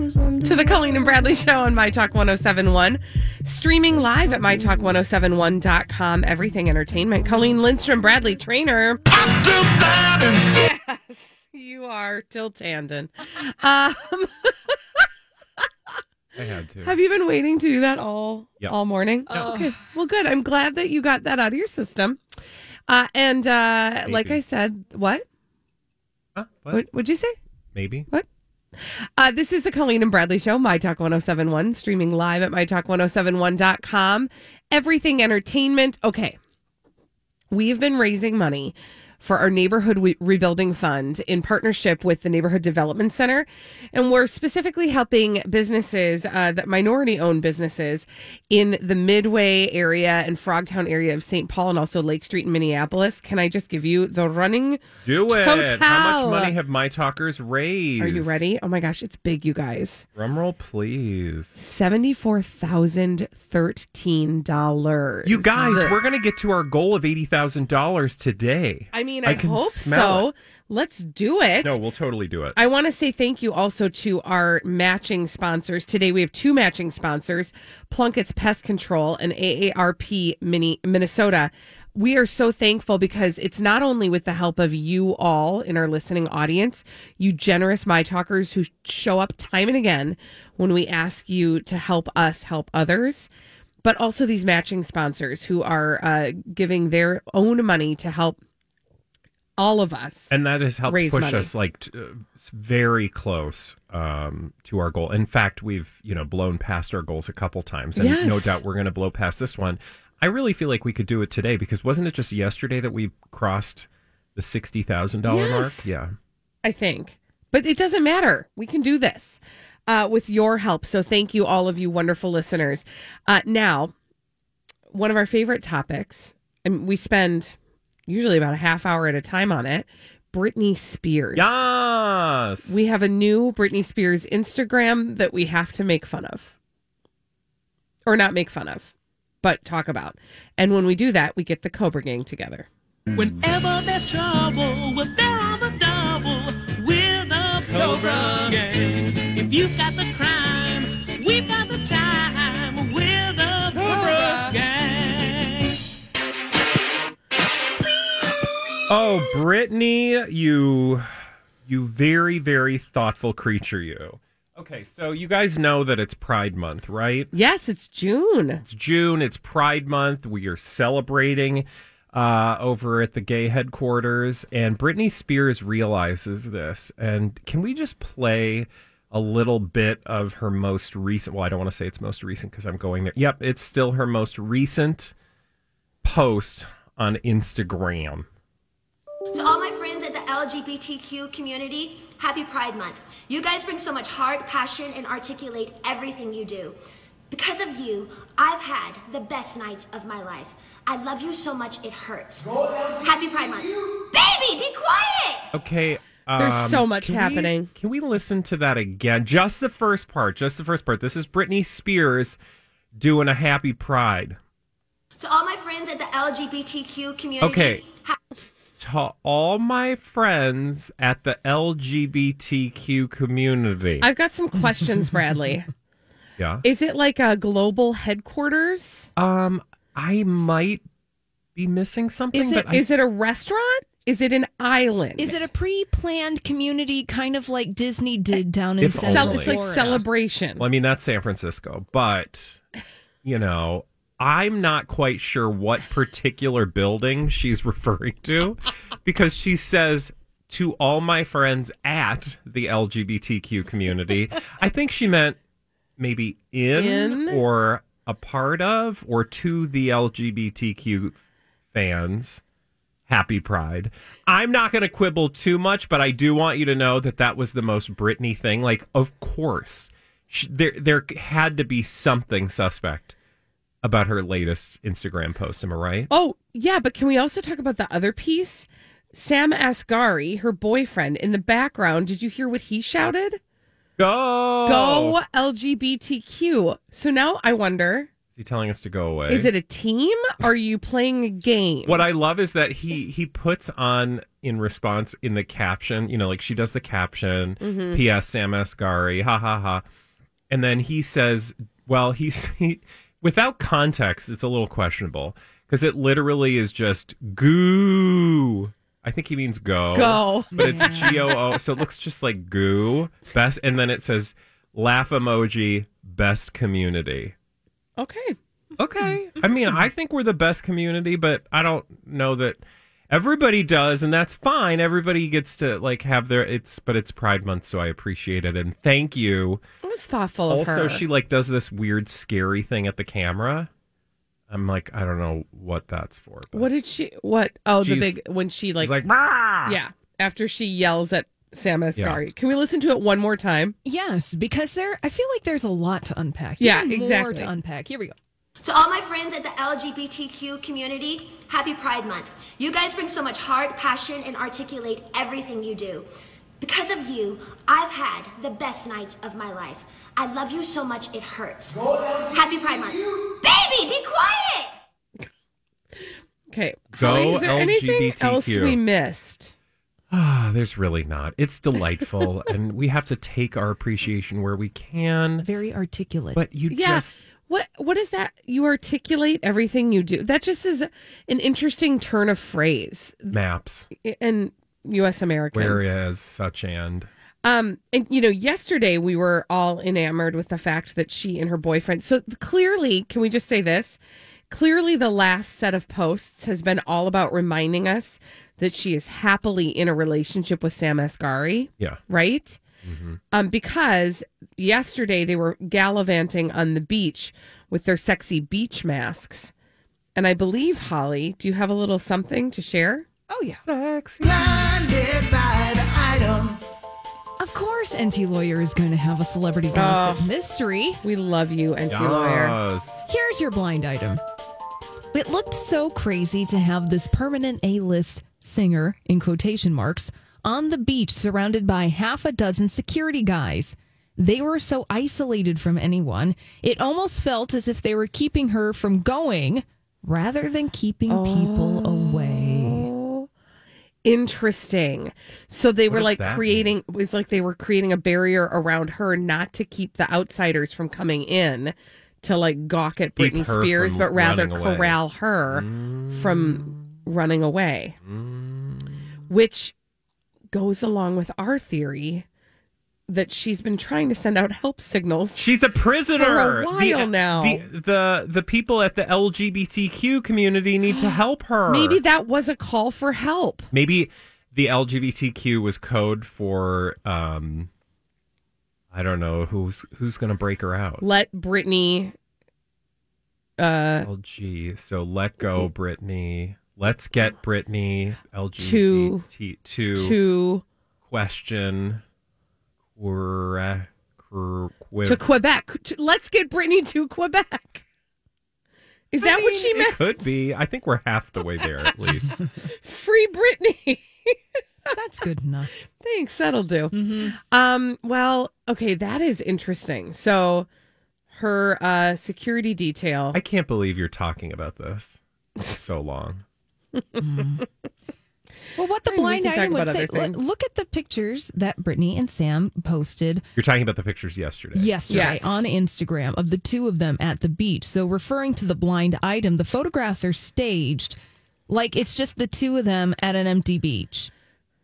To the Colleen and Bradley Show on My Talk 1071. Streaming live at MyTalk1071.com. Everything Entertainment. Colleen Lindstrom, Bradley Traynor. Yes, you are till Tandon. Um, I had to. have you been waiting to do that all Yep. all morning? Okay. Well, good. I'm glad that you got that out of your system. Uh, and uh, like I said, what? Huh? What? What would you say? Maybe. What? Uh, this is the Colleen and Bradley Show, My Talk 1071, streaming live at MyTalk1071.com. Everything entertainment. Okay. We've been raising money for our neighborhood we- rebuilding fund in partnership with the neighborhood development center and we're specifically helping businesses uh, that minority owned businesses in the midway area and frogtown area of st paul and also lake street in minneapolis can i just give you the running Do it. Total. How much money have my talkers raised? are you ready oh my gosh it's big you guys Drum roll, please. Seventy-four thousand thirteen dollars. You guys, we're gonna get to our goal of eighty thousand dollars today. I mean, I, can hope so. it. Let's do it. No, we'll totally do it. I want to say thank you also to our matching sponsors. Today we have two matching sponsors, Plunkett's Pest Control and AARP Mini Minnesota. We are so thankful because it's not only with the help of you all in our listening audience, you generous my talkers who show up time and again when we ask you to help us help others, but also these matching sponsors who are uh, giving their own money to help all of us. and that has helped push money. us like t- uh, very close um, to our goal. In fact, we've you know blown past our goals a couple times, and no doubt we're going to blow past this one. I really feel like we could do it today because wasn't it just yesterday that we crossed the sixty thousand dollar mark? Yeah. I think. But it doesn't matter. We can do this uh, with your help. So thank you, all of you wonderful listeners. Uh, now, one of our favorite topics, and we spend usually about a half hour at a time on it Britney Spears. Yes. We have a new Britney Spears Instagram that we have to make fun of. Or not make fun of, but talk about. And when we do that, we get the Cobra Gang together. Whenever there's trouble, we're there on the double. We're the Cobra Gang. If you've got the crime, Oh, Britney, you you very very thoughtful creature you. Okay, so you guys know that it's Pride month, right? Yes, it's June. It's June, it's Pride month. We are celebrating uh, over at the gay headquarters and Britney Spears realizes this. And can we just play a little bit of her most recent well, I don't want to say it's most recent because I'm going there. Yep, it's still her most recent post on Instagram. To all my friends at the LGBTQ community, happy Pride Month. You guys bring so much heart, passion, and articulate everything you do. Because of you, I've had the best nights of my life. I love you so much it hurts. Happy Pride Month. Baby, be quiet! Okay. There's um, so much can we- happening. can we listen to that again? Just the first part. Just the first part. This is Britney Spears doing a happy pride. To all my friends at the LGBTQ community, Okay. Ha- To all my friends at the LGBTQ community. I've got some questions, Bradley. yeah. Is it like a global headquarters? Um, I might be missing something. Is it but I- is it a restaurant? Is it an island? Is it a pre-planned community, kind of like Disney did down in If Central Cel- it's like celebration. Well, I mean, that's San Francisco, but, you know, I'm not quite sure what particular building she's referring to because she says to all my friends at the LGBTQ community. I think she meant maybe in, In? or a part of or to the LGBTQ fans. Happy Pride. I'm not going to quibble too much, but I do want you to know that that was the most Britney thing. Like, of course, sh there there had to be something suspect about her latest Instagram post. Am I right? Oh, yeah, but can we also talk about the other piece? Sam Asghari, her boyfriend, in the background, did you hear what he shouted? Go, Go LGBTQ. So now I wonder, Is he telling us to go away? is it a team? Are you playing a game? What I love is that he he puts on in response in the caption, you know, like she does the caption, Mm-hmm. P.S. Sam Asghari, ha ha ha, and then he says, well, he's he, without context, it's a little questionable because it literally is just goo. I think he means go, Go. but it's G O O, so it looks just like goo. Best, and then it says laugh emoji, best community. okay. Okay. I mean, I think we're the best community, but I don't know that everybody does, and that's fine. Everybody gets to like have their it's, but it's Pride Month, so I appreciate it and thank you. It was thoughtful of also, her. she like does this weird, scary thing at the camera. I'm like, I don't know what that's for. But what did she, what? Oh, the She's- big, when she like, she's like, "Rah!" yeah, after she yells at Sam Asghari. Yeah. Can we listen to it one more time? Yes, because there, I feel like there's a lot to unpack. Yeah, Even More exactly. to unpack. Here we go. To all my friends at the LGBTQ community, happy Pride Month. You guys bring so much heart, passion, and articulate everything you do. Because of you, I've had the best nights of my life. I love you so much it hurts. Happy Pride Month. Baby, be quiet! Okay. Go Holly, is there anything LGBTQ. else we missed? Ah, there's really not. It's delightful, and we have to take our appreciation where we can. Very articulate. But you Yeah. just What what is that? You articulate everything you do. That just is an interesting turn of phrase maps, in U.S. Americans. whereas such and. Um, and you know, yesterday we were all enamored with the fact that she and her boyfriend. So clearly, can we just say this? Clearly, the last set of posts has been all about reminding us that she is happily in a relationship with Sam Asghari, Yeah. right? Um, because yesterday they were gallivanting on the beach with their sexy beach masks, and I believe Holly, do you have a little something to share? Oh yeah, Sexy. of course. Enty Lawyer is going to have a celebrity gossip mystery. We love you, Enty Lawyer. Here's your blind item. It looked so crazy to have this permanent A list singer, in quotation marks, on the beach surrounded by half a dozen security guys. They were so isolated from anyone, it almost felt as if they were keeping her from going rather than keeping people oh. away. Interesting. So they were like creating it was like they were creating a barrier around her not to keep the outsiders from coming in to like gawk at Britney Spears, but rather running away. corral her from running away. Which goes along with our theory that she's been trying to send out help signals. She's a prisoner For a while The- now. The, the the people at the LGBTQ community need to help her. Maybe that was a call for help. maybe the LGBTQ was code for um I don't know who's who's going to break her out. Let Britney. uh LG. So let go Britney. Let's get To- LGBT to, to question to Quebec. Let's get Britney to Quebec. Is that I what mean, she it meant? Could be. I think we're half the way there at least. Free Britney. That's good enough. Thanks, that'll do. Mm-hmm. Um, well, okay, that is interesting. So her uh security detail. I can't believe you're talking about this for so long. Well, what the I mean, blind item would say, look, look at the pictures that Britney and Sam posted You're talking about the pictures yesterday. yesterday Yes. on Instagram of the two of them at the beach. So, referring to the blind item, the photographs are staged Like it's just the two of them at an empty beach.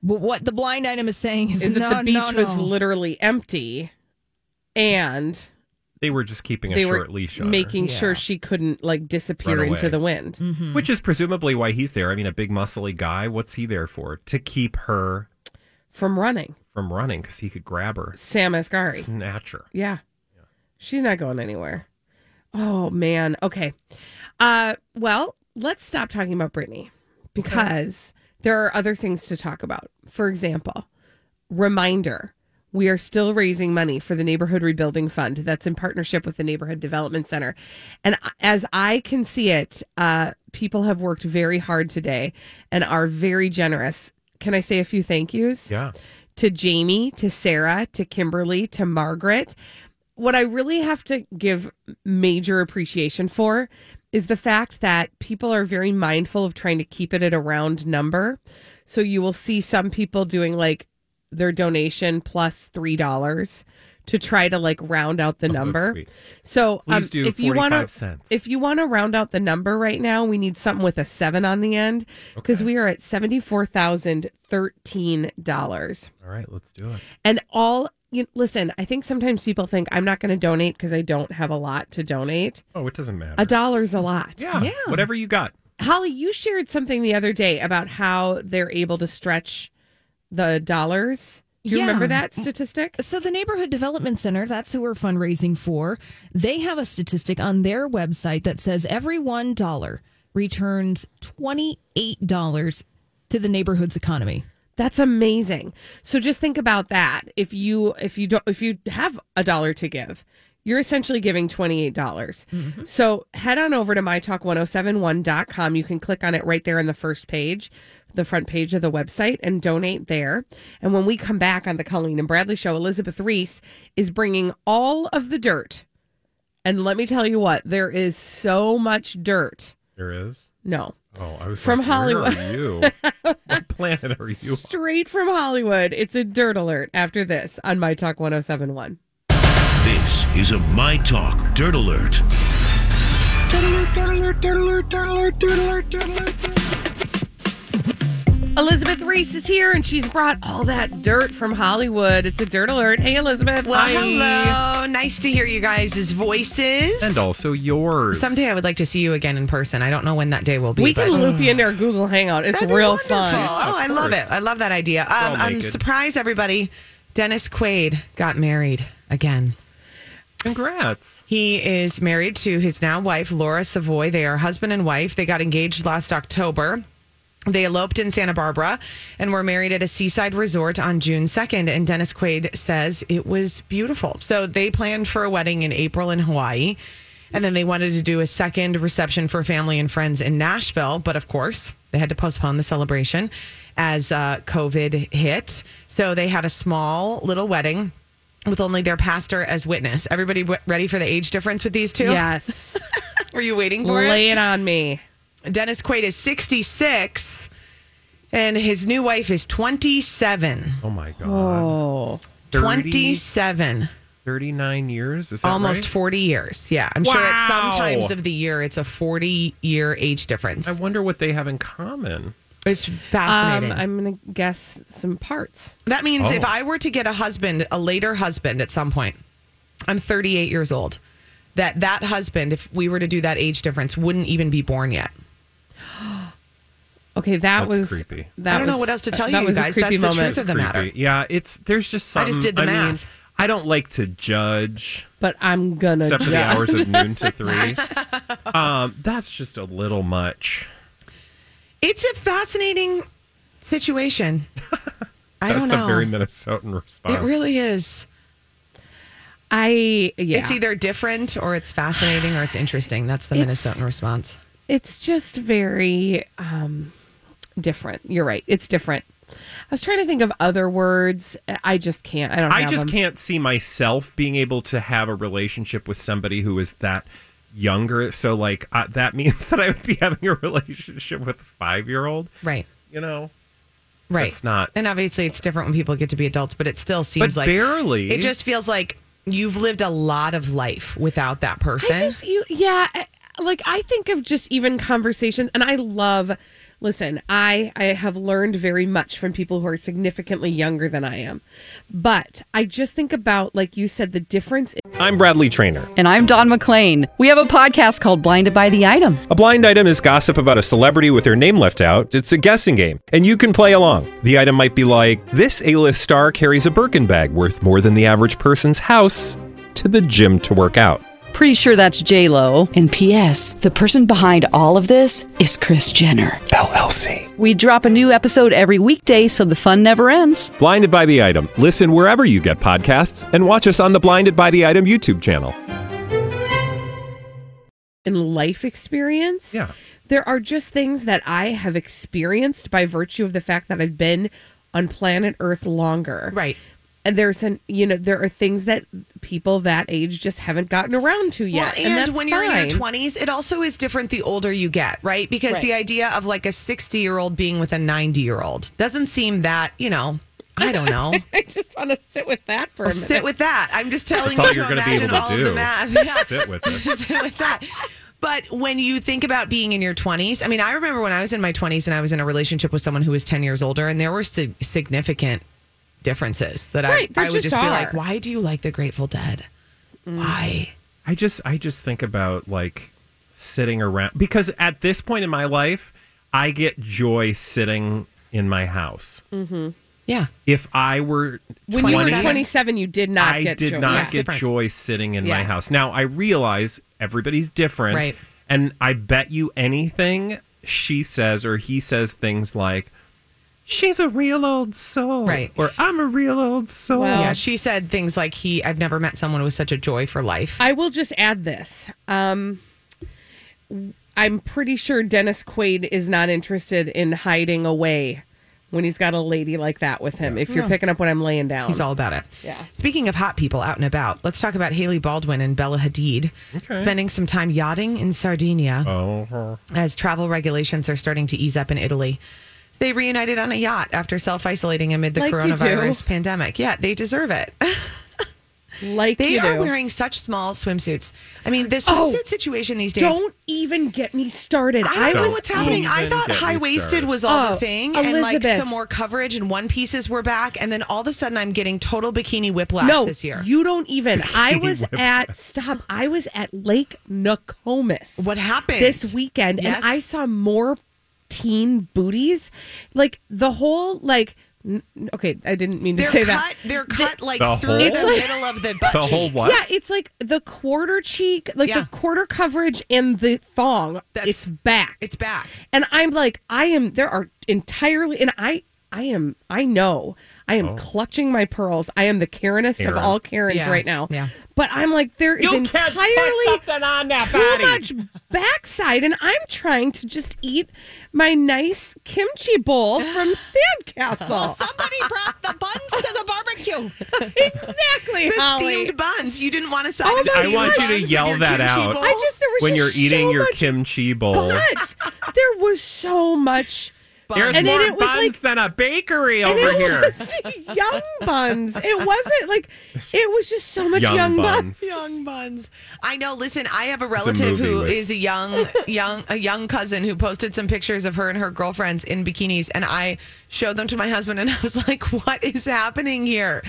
But what the blind item is saying is Is that no, the beach no, was literally empty and They were just keeping a they short were leash on her. making sure she couldn't like disappear into the wind. Mm-hmm. Which is presumably why he's there. I mean, a big muscly guy. What's he there for? To keep her from running. from running because he could grab her, Sam Asghari. snatch her. Yeah. She's not going anywhere. Oh man. Okay. Uh well, let's stop talking about Britney because there are other things to talk about. For example, reminder we are still raising money for the neighborhood rebuilding fund that's in partnership with the neighborhood development center and as i can see it uh, people have worked very hard today and are very generous can i say a few thank yous Yeah. to Jamie, to Sarah, to Kimberly, to Margaret. What I really have to give major appreciation for is the fact that people are very mindful of trying to keep it at a round number. So you will see some people doing like their donation $3 to try to like round out the Oh, number. So um, do if you want to if you want to round out the number right now, we need something with a 7 on the end because we are at $74,013. All right, let's do it. And all you listen, I think sometimes people think I'm not going to donate because I don't have a lot to donate. Oh, it doesn't matter. A dollar's a lot. yeah, Yeah. Whatever you got. Holly, you shared something the other day about how they're able to stretch the dollars. Do you Yeah. remember that statistic? So the Neighborhood Development Center, that's who we're fundraising for. They have a statistic on their website that says every one dollar returns twenty eight dollars to the neighborhood's economy. That's amazing. So just think about that. If you if you don't if you have a dollar to give, you're essentially giving $28. dollars mm-hmm. So head on over to mytalk1071.com. You can click on it right there on the first page, the front page of the website and donate there. And when we come back on the Colleen and Bradley show, Elizabeth Reese is bringing all of the dirt. And let me tell you what, there is so much dirt. There is. No. Oh, I was From like, where Hollywood. are you? what planet are you? Straight from Hollywood. It's a dirt alert after this on My Talk 1071. This is a My Talk Dirt Alert. Elizabeth Reese is here and she's brought all that dirt from Hollywood. It's a dirt alert. Hey, Elizabeth. Well, Hi. hello. Nice to hear you guys' voices. And also yours. Someday I would like to see you again in person. I don't know when that day will be. We can but- loop you into our Google Hangout. It's That'd be real wonderful. fun. Oh, I love it. I love that idea. Um, all I'm naked. surprised everybody. Dennis Quaid got married again. Congrats. He is married to his now wife, Laura Savoie. They are husband and wife. They got engaged last October. They eloped in Santa Barbara and were married at a seaside resort on June 2nd. And Dennis Quaid says it was beautiful. So they planned for a wedding in April in Hawaii. And then they wanted to do a second reception for family and friends in Nashville. But of course, they had to postpone the celebration as uh, COVID hit. So they had a small little wedding with only their pastor as witness. Everybody w- ready for the age difference with these two? Yes. Were you waiting for it? Lay it on me. Dennis Quaid is 66 and his new wife is 27. Oh my God. Oh. 30, 27. 39 years? Is that Almost right? 40 years. Yeah. I'm sure at some times of the year it's a 40 year age difference. I wonder what they have in common. It's Um, fascinating. I'm going to guess some parts. that means Oh. if I were to get a husband, a later husband at some point, I'm 38 years old. That that husband, if we were to do that age difference, wouldn't even be born yet. Okay, that That's was creepy. That I don't know what else to tell that you was guys. A creepy That's the truth of the matter. Yeah, it's there's just I just did the mean, math. I don't like to judge, But I'm gonna. except for the hours of noon to three. Um, that's just a little much. It's a fascinating situation. I don't know. That's a very Minnesotan response. it really is. I yeah. It's either different or it's fascinating or it's interesting. That's the It's- Minnesotan response. It's just very um, different. You're right. It's different. I was trying to think of other words. I just can't. I don't. I have just them. can't see myself being able to have a relationship with somebody who is that younger. So, like, uh, that means that I would be having a relationship with a five year old. Right. You know, Right. It's not- And obviously it's different when people get to be adults, but it still seems but like barely. it just feels like you've lived a lot of life without that person. I just you yeah. Like I think of just even conversations, and I love listen, I I have learned very much from people who are significantly younger than I am. But I just think about like you said the difference I'm Bradley Traynor. And I'm Don McClain. We have a podcast called Blinded by the Item. A blind item is gossip about a celebrity with their name left out. It's a guessing game, and you can play along. The item might be like this: A-list star carries a Birkin bag worth more than the average person's house to the gym to work out. Pretty sure that's J Lo. And P.S. The person behind all of this is Kris Jenner LLC. We drop a new episode every weekday, so the fun never ends. Blinded by the item. Listen wherever you get podcasts, and watch us on the Blinded by the Item YouTube channel. in life experience. Yeah. There are just things that I have experienced by virtue of the fact that I've been on planet Earth longer. Right. And there's an you know there are things that people that age just haven't gotten around to yet. Well, and, that's when you're in your 20s, it also is different the older you get, right? Because Right. the idea of like a 60 year old being with a 90 year old doesn't seem that, you know, I don't know. I just want to sit with that for Well, a minute. sit with that. I'm just telling That's all you you're to going to be imagine able all to of do. the math. Yeah. Sit with it. sit with that. But when you think about being in your 20s, I mean, I remember when I was in my 20s and I was in a relationship with someone who was 10 years older, and there were sig- significant differences that Right, I, I would just just be like, why do you like the Grateful Dead? Why? I just I just think about like sitting around because at this point in my life, I get joy sitting in my house. Mm-hmm. Yeah. If I were when you were 27, you did not I get did joy. not Yeah. get different. joy sitting in my house. Now I realize everybody's different, Right. And I bet you anything she says or he says things like, "She's a real old soul," Right. Or "I'm a real old soul." Well- Yeah, she said things like he I've never met someone with such a joy for life. I will just add this. Um, I'm pretty sure Dennis Quaid is not interested in hiding away when he's got a lady like that with him. If you're No. picking up what I'm laying down, He's all about it. Yeah. Speaking of hot people out and about, let's talk about Hailey Baldwin and Bella Hadid spending some time yachting in Sardinia Oh, as travel regulations are starting to ease up in Italy. They reunited on a yacht after self isolating amid the Like coronavirus pandemic. Yeah, they deserve it. like They you are do. wearing such small swimsuits. I mean, this Oh, swimsuit situation these days. Don't even get me started. I I, don't was what's happening. I thought high waisted was all Oh, the thing, and like some more coverage and one pieces were back, and then all of a sudden I'm getting total bikini whiplash no, this year. you don't even. I was at stop. I was at Lake Nokomis. what happened this weekend Yes. and I saw more teen booties. Like the whole like n- okay, I didn't mean to They're say cut. that. They're cut like The through whole- the like- middle of the butt the whole what? Yeah, it's like the quarter cheek, like Yeah. the quarter coverage and the thong. That's- it's back. It's back. and I'm like, I am. There are entirely, and I, I am. I know. I am oh. clutching my pearls. I am the Karenest of all Karens Yeah, right now. yeah. But I'm like, there is You can't entirely on that too body. much backside, and I'm trying to just eat my nice kimchi bowl from Sandcastle. Somebody brought the buns to the barbecue. exactly, The Holly. steamed buns. You didn't want to side Oh of my I steamed want you buns to with yell your that kimchi out. bowl? I just there was when you're just eating so your much kimchi bowl. But there was so much. There's and more it was buns like than a bakery and over it here. was young buns. It wasn't like it was just so much Young young, buns. buns. young buns. I know. Listen, I have a a relative movie who with- is a young, young, a young cousin who posted some pictures of her and her girlfriends in bikinis, and I showed them to my husband, and I was like, "What is happening here?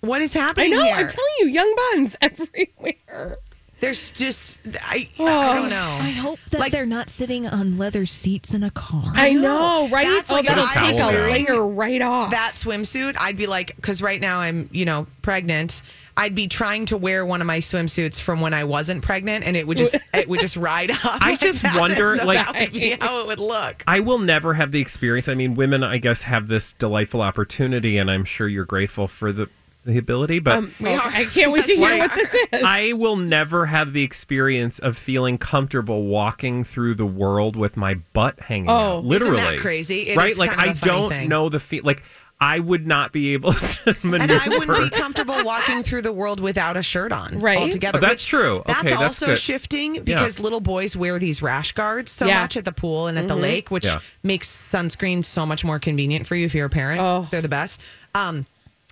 What is happening? I know. here?" I'm telling you, young buns everywhere. There's just, I, I oh. don't know. I hope that Like- they're not sitting on leather seats in a car. I know. know, right? That's oh, like that'll if take I a layer right off. that swimsuit, I'd be like, because right now I'm, you know, pregnant. I'd be trying to wear one of my swimsuits from when I wasn't pregnant, and it would just, it would just ride up. I like just that. wonder, So like- that would be how it would look. I will never have the experience. I mean, women, I guess, have this delightful opportunity, and I'm sure you're grateful for the, the ability. But um, oh, I can't wait to That's hear what this is. I will never have the experience of feeling comfortable walking through the world with my butt hanging Oh. out. Isn't that Literally, crazy? It right? is like kind I of a don't thing. know the feel. Like I would not be able to And. I wouldn't be comfortable walking through the world without a shirt on. Right. Altogether. Oh, that's true. That's Okay, that's also good. shifting because little boys wear these rash guards so Yeah. much at the pool and at the lake, which Yeah. makes sunscreen so much more convenient for you if you're a parent. Oh. They're the best. Um,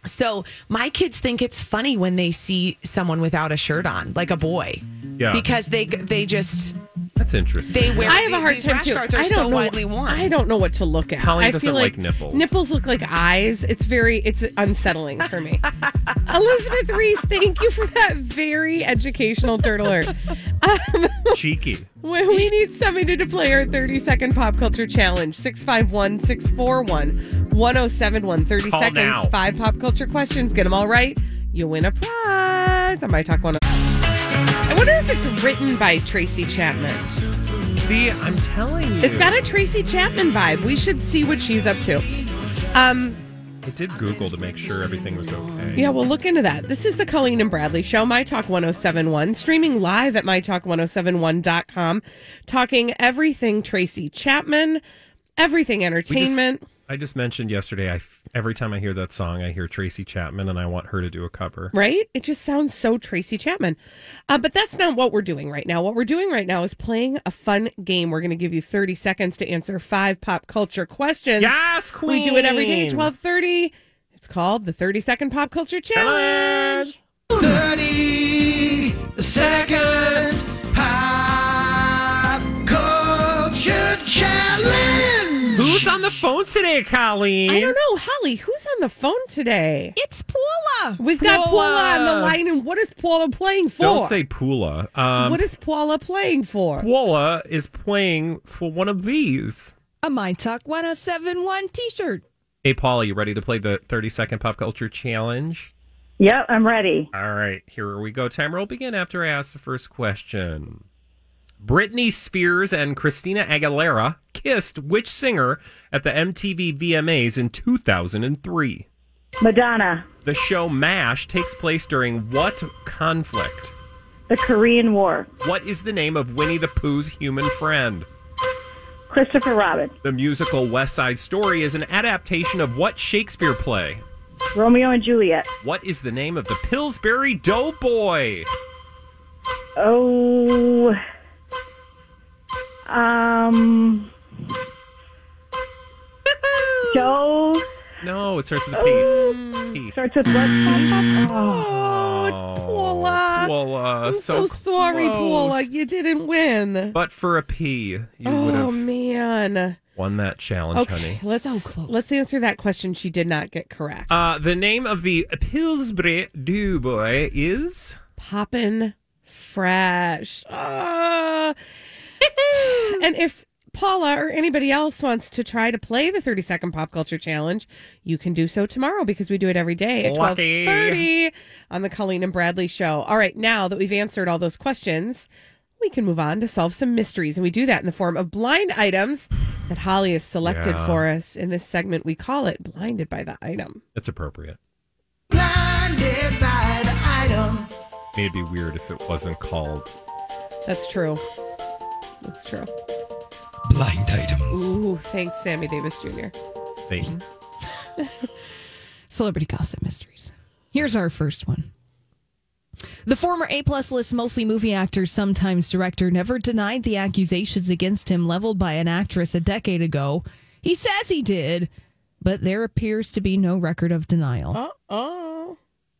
so my kids think it's funny when they see someone without a shirt on, like a boy, yeah. because they they just That's interesting. They wear I have a hard time rash too. guards I don't so know. widely worn. I don't know what to look at. Colleen I doesn't feel like nipples. Nipples look like eyes. It's very. It's unsettling for me. Elizabeth Reese, thank you for that very educational dirt alert. Um, Cheeky. when we need somebody to play our 30 second pop culture challenge, 651 641 1071. 30 Call seconds, now. five pop culture questions. Get them all right. You win a prize. I might talk one. I wonder if it's written by Tracy Chapman. See, I'm telling you. It's got a Tracy Chapman vibe. We should see what she's up to. Um, I did Google to make sure everything was okay. yeah, we'll look into that. This is the Colleen and Bradley Show, My Talk 1071, streaming live at MyTalk1071.com, talking everything Tracy Chapman, everything entertainment. I just mentioned yesterday. I f- every time I hear that song, I hear Tracy Chapman, and I want her to do a cover. Right? It just sounds so Tracy Chapman. Uh, but that's not what we're doing right now. What we're doing right now is playing a fun game. We're going to give you 30 seconds to answer five pop culture questions. Yes, queen. We do it every day at 1230. It's called the 30 Second Pop Culture Challenge. 30 second pop culture challenge. Who's on the phone today, Colleen? I don't know. Holly, who's on the phone today? It's Paula. We've got Paula on the line. And what is Paula playing for? Don't say Pula. Um, what is Paula playing for? Paula is playing for one of these. A My Talk 1071 t shirt. Hey, Paula, you ready to play the 30 second pop culture challenge? Yep, I'm ready. All right, here we go. Timer will begin after I ask the first question. Britney Spears and Christina Aguilera kissed which singer at the MTV VMAs in 2003? Madonna, The show MASH takes place during what conflict? the Korean War, What is the name of Winnie the Pooh's human friend? Christopher Robin, The musical West Side Story is an adaptation of what Shakespeare play? Romeo and Juliet. What is the name of the Pillsbury Doughboy? Oh, um, Joe No, it starts with P. starts with what? Oh, Paula. Paula, I'm so, so sorry, close. Paula. You didn't win. But for a P, you would have. oh, have man. won that challenge, Okay, honey. let's let's answer that question. She did not get correct. Uh, the name of the Pillsbury Doughboy is Poppin' fresh. Ah. and if Paula or anybody else wants to try to play the 30 second pop culture challenge, you can do so tomorrow because we do it every day at Lucky. 12:30 on the Colleen and Bradley show. All right, now that we've answered all those questions, we can move on to solve some mysteries and we do that in the form of blind items that Holly has selected Yeah. for us in this segment. We call it blinded by the item. it's appropriate. Blinded by the item. I it'd be weird if it wasn't called. That's true. That's true. Blind items. Ooh, thanks Sammy Davis Jr. Fate. Celebrity gossip mysteries. Here's our first one. The former A plus list, mostly movie actor, sometimes director, never denied the accusations against him leveled by an actress a decade ago. He says he did, but there appears to be no record of denial. Oh, oh,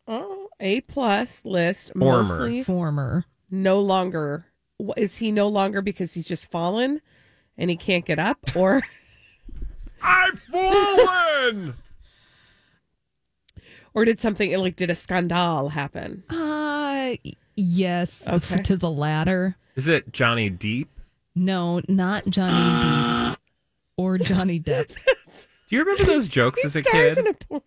oh, A plus list. Former. Mostly Former. no longer. Wh- Is he no longer because he's just fallen and he can't get up, or I've fallen! or did something like did a scandal happen? Uh, yes. Okay. To the latter. is it Johnny Deep? No, not Johnny Deep or Johnny Depp. Do you remember those jokes He as a stars kid? in a porn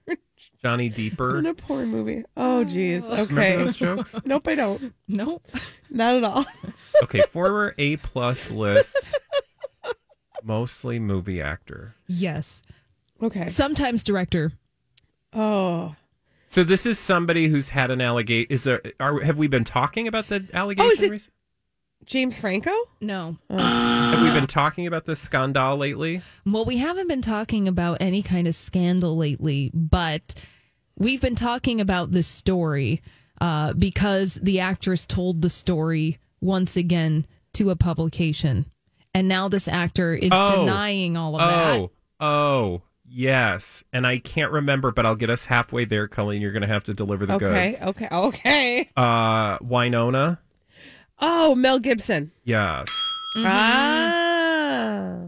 Johnny Deeper? in a porn movie. Oh, geez. Okay. Remember those jokes? Nope, I don't. nope. Not at all. Okay, former A plus list, mostly movie actor. Yes. Okay. Sometimes director. Oh. So this is somebody who's had an allegation. Is there? Are have we been talking about the allegation? Oh, is it- rec- James Franco? No. Have we been talking about this scandal lately? Well, we haven't been talking about any kind of scandal lately, but we've been talking about this story uh, because the actress told the story once again to a publication. And now this actor is Oh. denying all of that. Oh, oh, yes. And I can't remember, but I'll get us halfway there, Colleen. You're going to have to deliver the Okay. goods. Okay. Okay. Uh, Winona. Oh, Mel Gibson. Yes. Ah.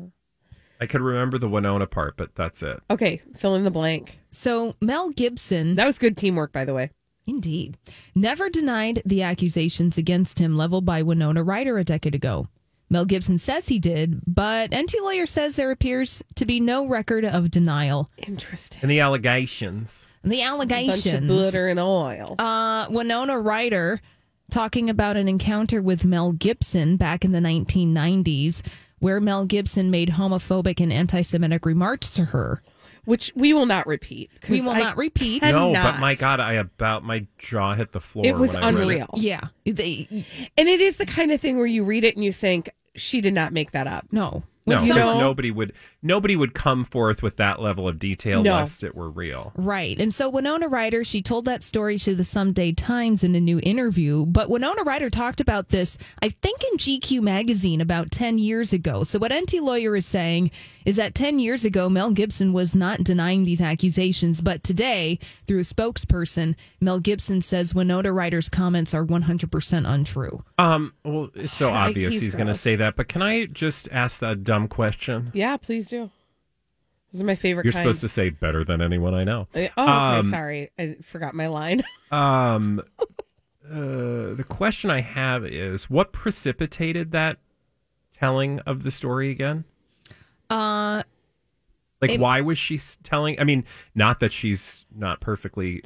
I could remember the Winona part, but that's it. Okay, fill in the blank. So Mel Gibson. That was good teamwork, by the way. Indeed. Never denied the accusations against him leveled by Winona Ryder a decade ago. Mel Gibson says he did, but Enty Lawyer says there appears to be no record of denial. Interesting. And the allegations. The allegations. Bunch allegations. of butter and oil. Uh, Winona Ryder talking about an encounter with Mel Gibson back in the 1990s, where Mel Gibson made homophobic and anti Semitic remarks to her. Which we will not repeat. We will I not repeat. No, but my God, I about my jaw hit the floor. It was when I read it. unreal. Yeah. They, And it is the kind of thing where you read it and you think, she did not make that up. no. No, You know- nobody would nobody would come forth with that level of detail No. lest it were real. Right. And so Winona Ryder, she told that story to the Sunday Times in a new interview. But Winona Ryder talked about this, I think, in GQ magazine about 10 years ago. So what Enty Lawyer is saying is that 10 years ago, Mel Gibson was not denying these accusations. But today, through a spokesperson, Mel Gibson says Winona Ryder's comments are 100% untrue. Um, well, it's so obvious he's he's, going to say that, but can I just ask that dumb question? Yeah, please do. Those are my favorite You're kind. supposed to say better than anyone I know. Uh, Oh, okay, Um, sorry. I forgot my line. Um, uh, the question I have is what precipitated that telling of the story again? Uh, Like, It- why was she telling? I mean, not that she's not perfectly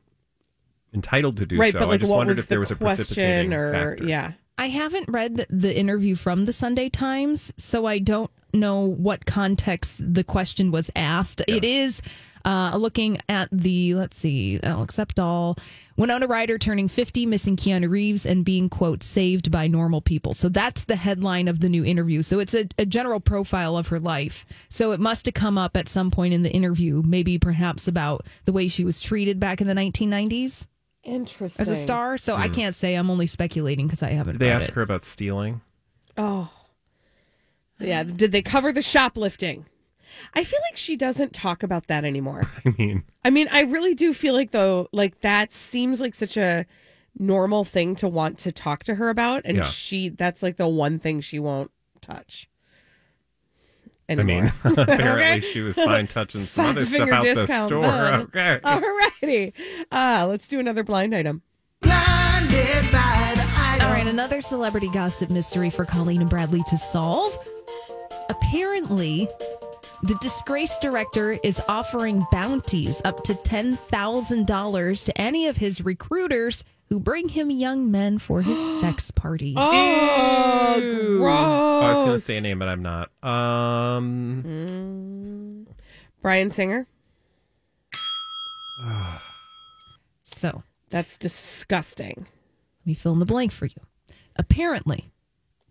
entitled to do right, so. but like I just wondered if there was a precipitating or factor. yeah. I haven't read the- interview from the Sunday Times, so I don't know what context the question was asked. It is uh, looking at the, let's see, I'll accept all. Winona Ryder turning 50, missing Keanu Reeves, and being, quote, saved by normal people. So that's the headline of the new interview. So it's a, a general profile of her life. So it must have come up at some point in the interview, maybe perhaps about the way she was treated back in the 1990s Interesting. as a star. So I hmm. can't say. I'm only speculating because I haven't Did they read ask it. her about stealing? Oh. Yeah, did they cover the shoplifting? I feel like she doesn't talk about that anymore. I mean, I mean, I really do feel like though, like that seems like such a normal thing to want to talk to her about, and Yeah. she that's like the one thing she won't touch. I mean, apparently Okay. she was fine touching some other stuff out the store. then. Okay. Alrighty. Uh, let's do another blind item. All right, another celebrity gossip mystery for Colleen and Bradley to solve. Apparently, the disgraced director is offering bounties up to $10,000 to any of his recruiters who bring him young men for his sex parties. Oh, gross. I was going to say a name, but I'm not. Um, Bryan Singer. So, That's disgusting. let me fill in the blank for you. Apparently,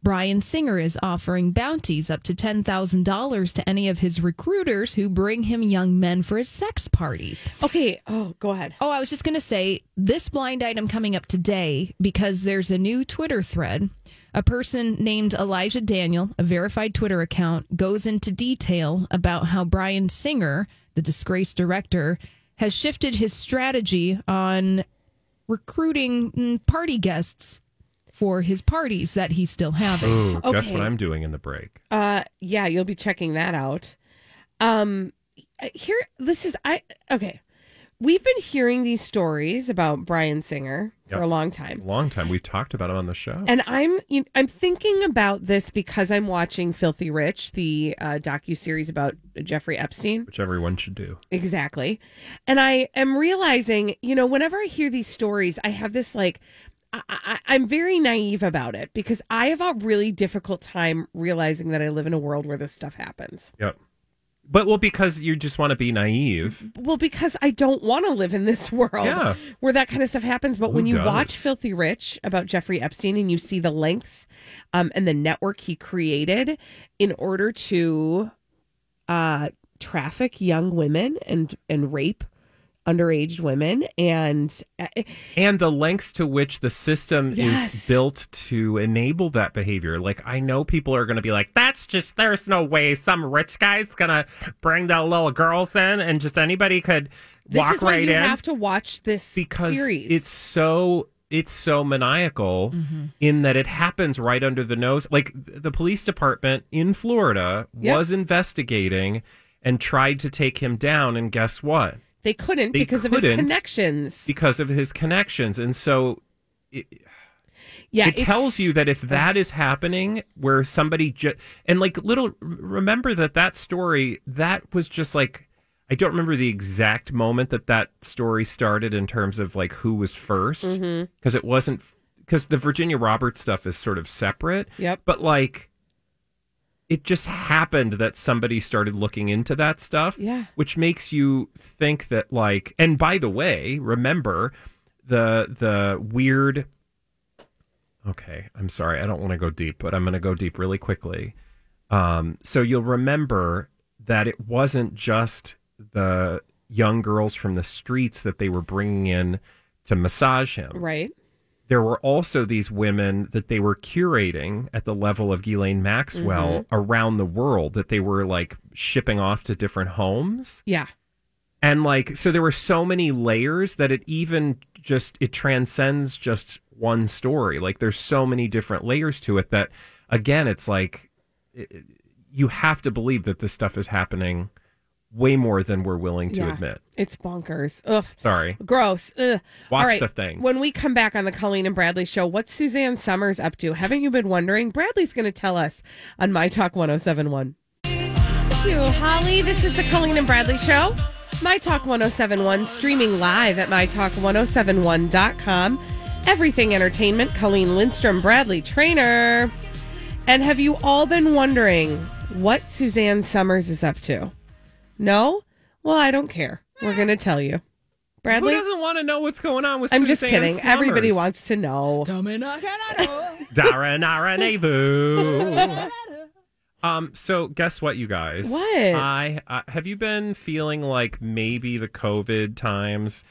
Bryan Singer is offering bounties up to $10,000 to any of his recruiters who bring him young men for his sex parties. Okay. Oh, go ahead. Oh, I was just going to say this blind item coming up today because there's a new Twitter thread. A person named Elijah Daniel, a verified Twitter account, goes into detail about how Bryan Singer, the disgraced director, has shifted his strategy on recruiting mm, party guests for his parties that he's still having. ooh, guess what I'm doing in the break? Uh, yeah, you'll be checking that out. Um, here, this is I okay. We've been hearing these stories about Bryan Singer for a long time, Long time. We've talked about him on the show. and I'm you- I'm thinking about this because I'm watching Filthy Rich, the uh, docu series about Jeffrey Epstein. which everyone should do. Exactly. And I am realizing, you know, whenever I hear these stories, I have this like, I, I, I'm very naive about it because I have a really difficult time realizing that I live in a world where this stuff happens. Yep. But well, because you just want to be naive. Well, because I don't want to live in this world Yeah. where that kind of stuff happens. But Who when you does? watch Filthy Rich about Jeffrey Epstein and you see the lengths um, and the network he created in order to uh, traffic young women and, and rape underage women and uh, And the lengths to which the system Yes. is built to enable that behavior. Like, I know people are going to be like, that's just, there's no way some rich guy's going to bring the little girls in and just anybody could this walk is why right you in. have to watch this because series. it's so it's so maniacal in that it happens right under the nose. Like the police department in Florida Yep. was investigating and tried to take him down, and guess what? They couldn't They because of his connections. Because of his connections, and so it, Yeah, it tells you that if that is happening, where somebody just and like little remember that that story that was just like I don't remember the exact moment that that story started in terms of like who was 1st Mhm. because it wasn't because the Virginia Roberts stuff is sort of separate. Yep. But like it just happened that somebody started looking into that stuff. Yeah. Which makes you think that like and by the way, remember the the weird Okay, I'm sorry. I don't want to go deep, but I'm going to go deep really quickly. Um, so you'll remember that it wasn't just the young girls from the streets that they were bringing in to massage him. Right. There were also these women that they were curating at the level of Ghislaine Maxwell mm-hmm. around the world that they were like shipping off to different homes. Yeah. And like, so there were so many layers that it even just, it transcends just one story. Like, there's so many different layers to it that, again, it's like, it- you have to believe that this stuff is happening way more than we're willing to Yeah. admit. It's bonkers. Ugh. Sorry. Gross. Ugh. Watch All right. the thing. When we come back on the Colleen and Bradley show, what's Suzanne Somers up to? Haven't you been wondering? Bradley's going to tell us on My Talk 1071. Thank you, Holly. This is the Colleen and Bradley show. My Talk 1071, streaming live at MyTalk1071.com. Everything Entertainment, Colleen Lindstrom, Bradley Traynor. And have you all been wondering what Suzanne Somers is up to? No? Well, I don't care. We're going to tell you. Bradley? Who doesn't want to know what's going on with I'm just Suzanne kidding. Everybody wants to know. Dara Nara Nevu. Um. So, guess what, you guys? What? I uh, have you been feeling like maybe the COVID times,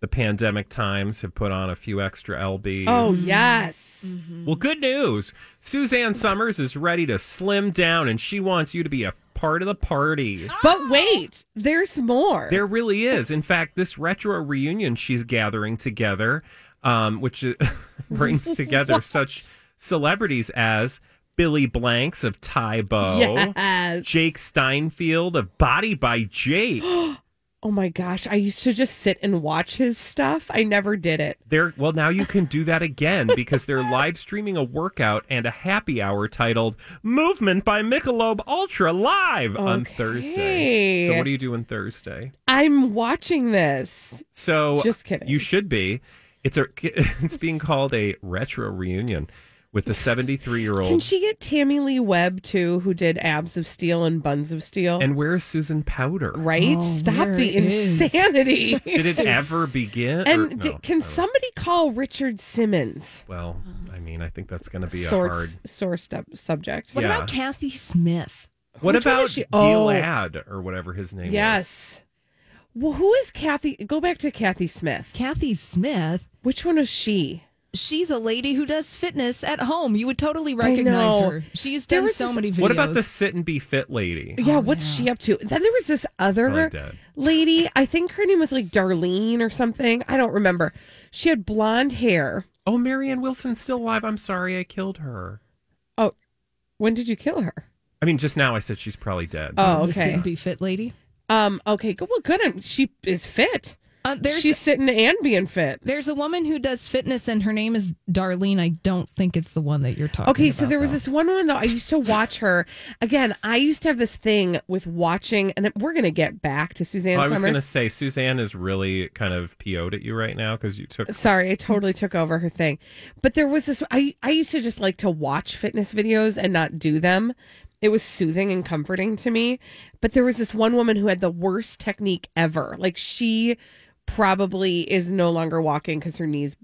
the pandemic times, have put on a few extra lbs? Oh, yes. Well, good news. Suzanne Somers is ready to slim down, and she wants you to be a part of the party. But wait, there's more. There really is. In fact, this retro reunion she's gathering together, um, which uh, brings together such celebrities as Billy Blanks of Tae Bo, Yes. Jake Steinfeld of Body by Jake. Oh my gosh, I used to just sit and watch his stuff. I never did it. They're well now you can do that again because they're live streaming a workout and a happy hour titled Movement by Michelob Ultra live on Thursday. So what are you doing Thursday? I'm watching this. So Just kidding. You should be. It's a it's being called a retro reunion with the 73 year old. Can she get Tamilee Webb too, who did Abs of Steel and Buns of Steel? And where's Susan Powter? right? Oh, Stop the insanity. Did it ever begin? or- and no, d- I can somebody call Richard Simmons? Well, I mean, I think that's going to be a hard. source step, subject. What Yeah. about Kathy Smith? What Which about is she? Oh. Gilad or whatever his name is? Yes. Well, who is Kathy? Go back to Kathy Smith. Kathy Smith. Which one is she? She's a lady who does fitness at home. You would totally recognize her. She's There done so this- many videos. What about the sit and be fit lady? Yeah, what's she up to? Then there was this other Probably lady. I think her name was like Darlene or something. I don't remember. She had blonde hair. Oh, Marianne Wilson's still alive. I'm sorry I killed her. Oh, when did you kill her? I mean, just now I said she's probably dead. Oh, The sit okay. and be fit lady? Um, okay, good. Well, good. And She is fit. Uh, there's She's sitting and being fit. there's a woman who does fitness and her name is Darlene. I don't think it's the one that you're talking Okay, about. so there was though. this one woman though. I used to watch her. Again, I used to have this thing with watching, and we're gonna get back to Suzanne Oh, I was Somers. going to say Suzanne is really kind of PO'd at you right now because you took. Sorry, I totally took over her thing. But there was this I I used to just like to watch fitness videos and not do them. It was soothing and comforting to me. But there was this one woman who had the worst technique ever. Like she probably is no longer walking cuz her knees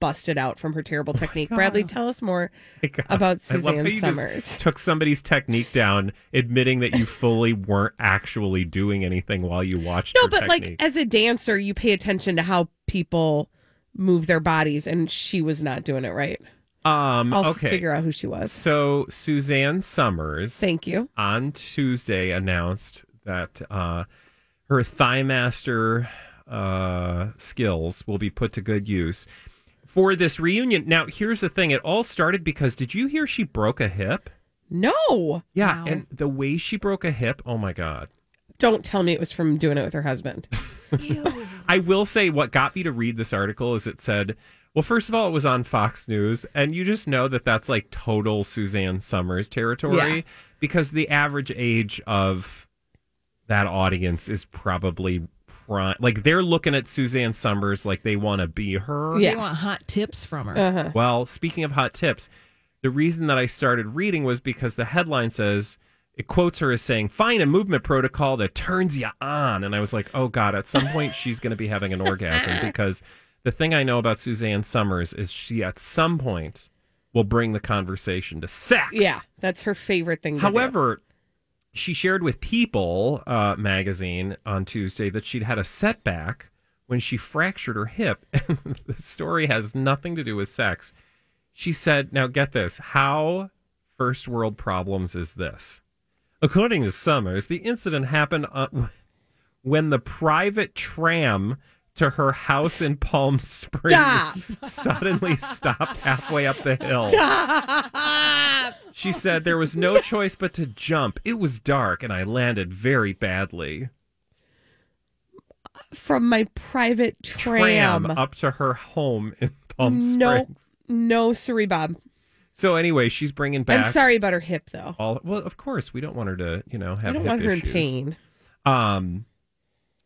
busted out from her terrible technique. Bradley, tell us more about Suzanne you Somers. just took somebody's technique down, admitting that you fully weren't actually doing anything while you watched. No, but like as a dancer, you pay attention to how people move their bodies and she was not doing it right. um, I'll okay. figure out who she was. So Suzanne Somers, Thank you. on Tuesday announced that uh, her Thigh Master uh, skills will be put to good use. for this reunion. Now, here's the thing: it all started because did you hear she broke a hip? No. Yeah, and the way she broke a hip, oh my god. Don't tell me it was from doing it with her husband. I will say what got me to read this article is it said, well, first of all, it was on Fox News, and you just know that that's like total Suzanne Somers territory Yeah. because the average age of that audience is probably prime. Like they're looking at Suzanne Somers like they want to be her. They want hot tips from her. Uh-huh. Well, speaking of hot tips, the reason that I started reading was because the headline says it quotes her as saying, "Find a movement protocol that turns you on," and I was like, "Oh God!" At some point, she's going to be having an orgasm because the thing I know about Suzanne Somers is she, at some point, will bring the conversation to sex. Yeah, that's her favorite thing. To However, she shared with People uh, magazine on Tuesday that she'd had a setback when she fractured her hip. And the story has nothing to do with sex. She said, now get this, how first world problems is this? According to Somers, the incident happened on, when the private tram to her house in Palm Springs Stop. suddenly stopped halfway up the hill. Stop. She said there was no choice but to jump. It was dark and I landed very badly. From my private tram. up to her home in Palm no, Springs. no, sorry, Bob. So anyway, she's bringing back. I'm sorry about her hip, though. All well, of course, we don't want her to, you know, have. I don't want her in pain. Um,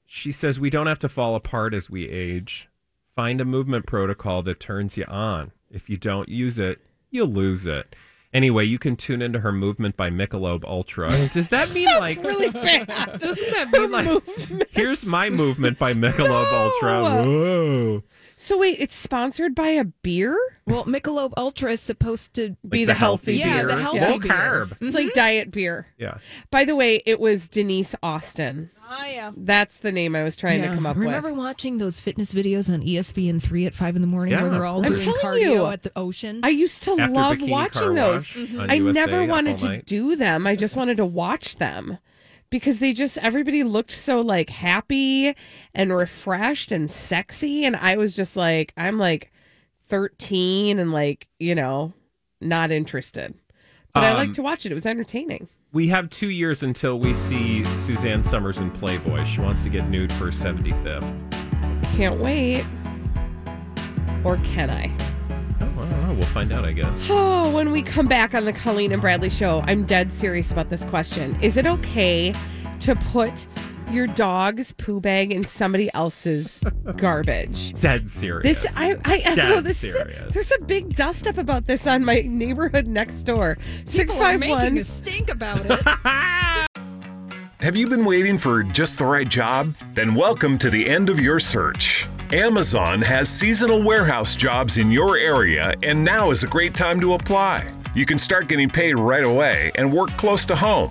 she says we don't have to fall apart as we age. Find a movement protocol that turns you on. If you don't use it, you'll lose it. Anyway, you can tune into her movement by Michelob Ultra. Does that mean like really bad? Doesn't that mean like here's my movement by Michelob Ultra? Whoa. So wait, it's sponsored by a beer? Well, Michelob Ultra is supposed to Be the, healthy, yeah, beer. the healthy Low beer. carb. It's like mm-hmm. diet beer. Yeah. By the way, it was Denise Austin. Oh, yeah. That's the name I was trying to come up Remember with. watching those fitness videos on ESPN three at five in the morning Yeah, where they're all I'm doing cardio you. at the ocean? I used to After love watching those. Wash on I USA never wanted to night. do them. I just wanted to watch them because they just everybody looked so like happy and refreshed and sexy and I was just like I'm like 13 and like, you know, not interested. But I Um, like to watch it. It was entertaining. We have two years until we see Suzanne Somers in Playboy. She wants to get nude for her 75th. Can't wait. Or can I? Oh, I don't know. We'll find out, I guess. Oh, when we come back on the Colleen and Bradley show, I'm dead serious about this question. Is it okay to put your dog's poo bag in somebody else's garbage? Dead serious. This I I, I Dead know this. is- serious. there's a big dust up about this on my neighborhood next door. Six People are making a stink about it. Have you been waiting for just the right job? Then welcome to the end of your search. Amazon has seasonal warehouse jobs in your area, and now is a great time to apply. You can start getting paid right away and work close to home.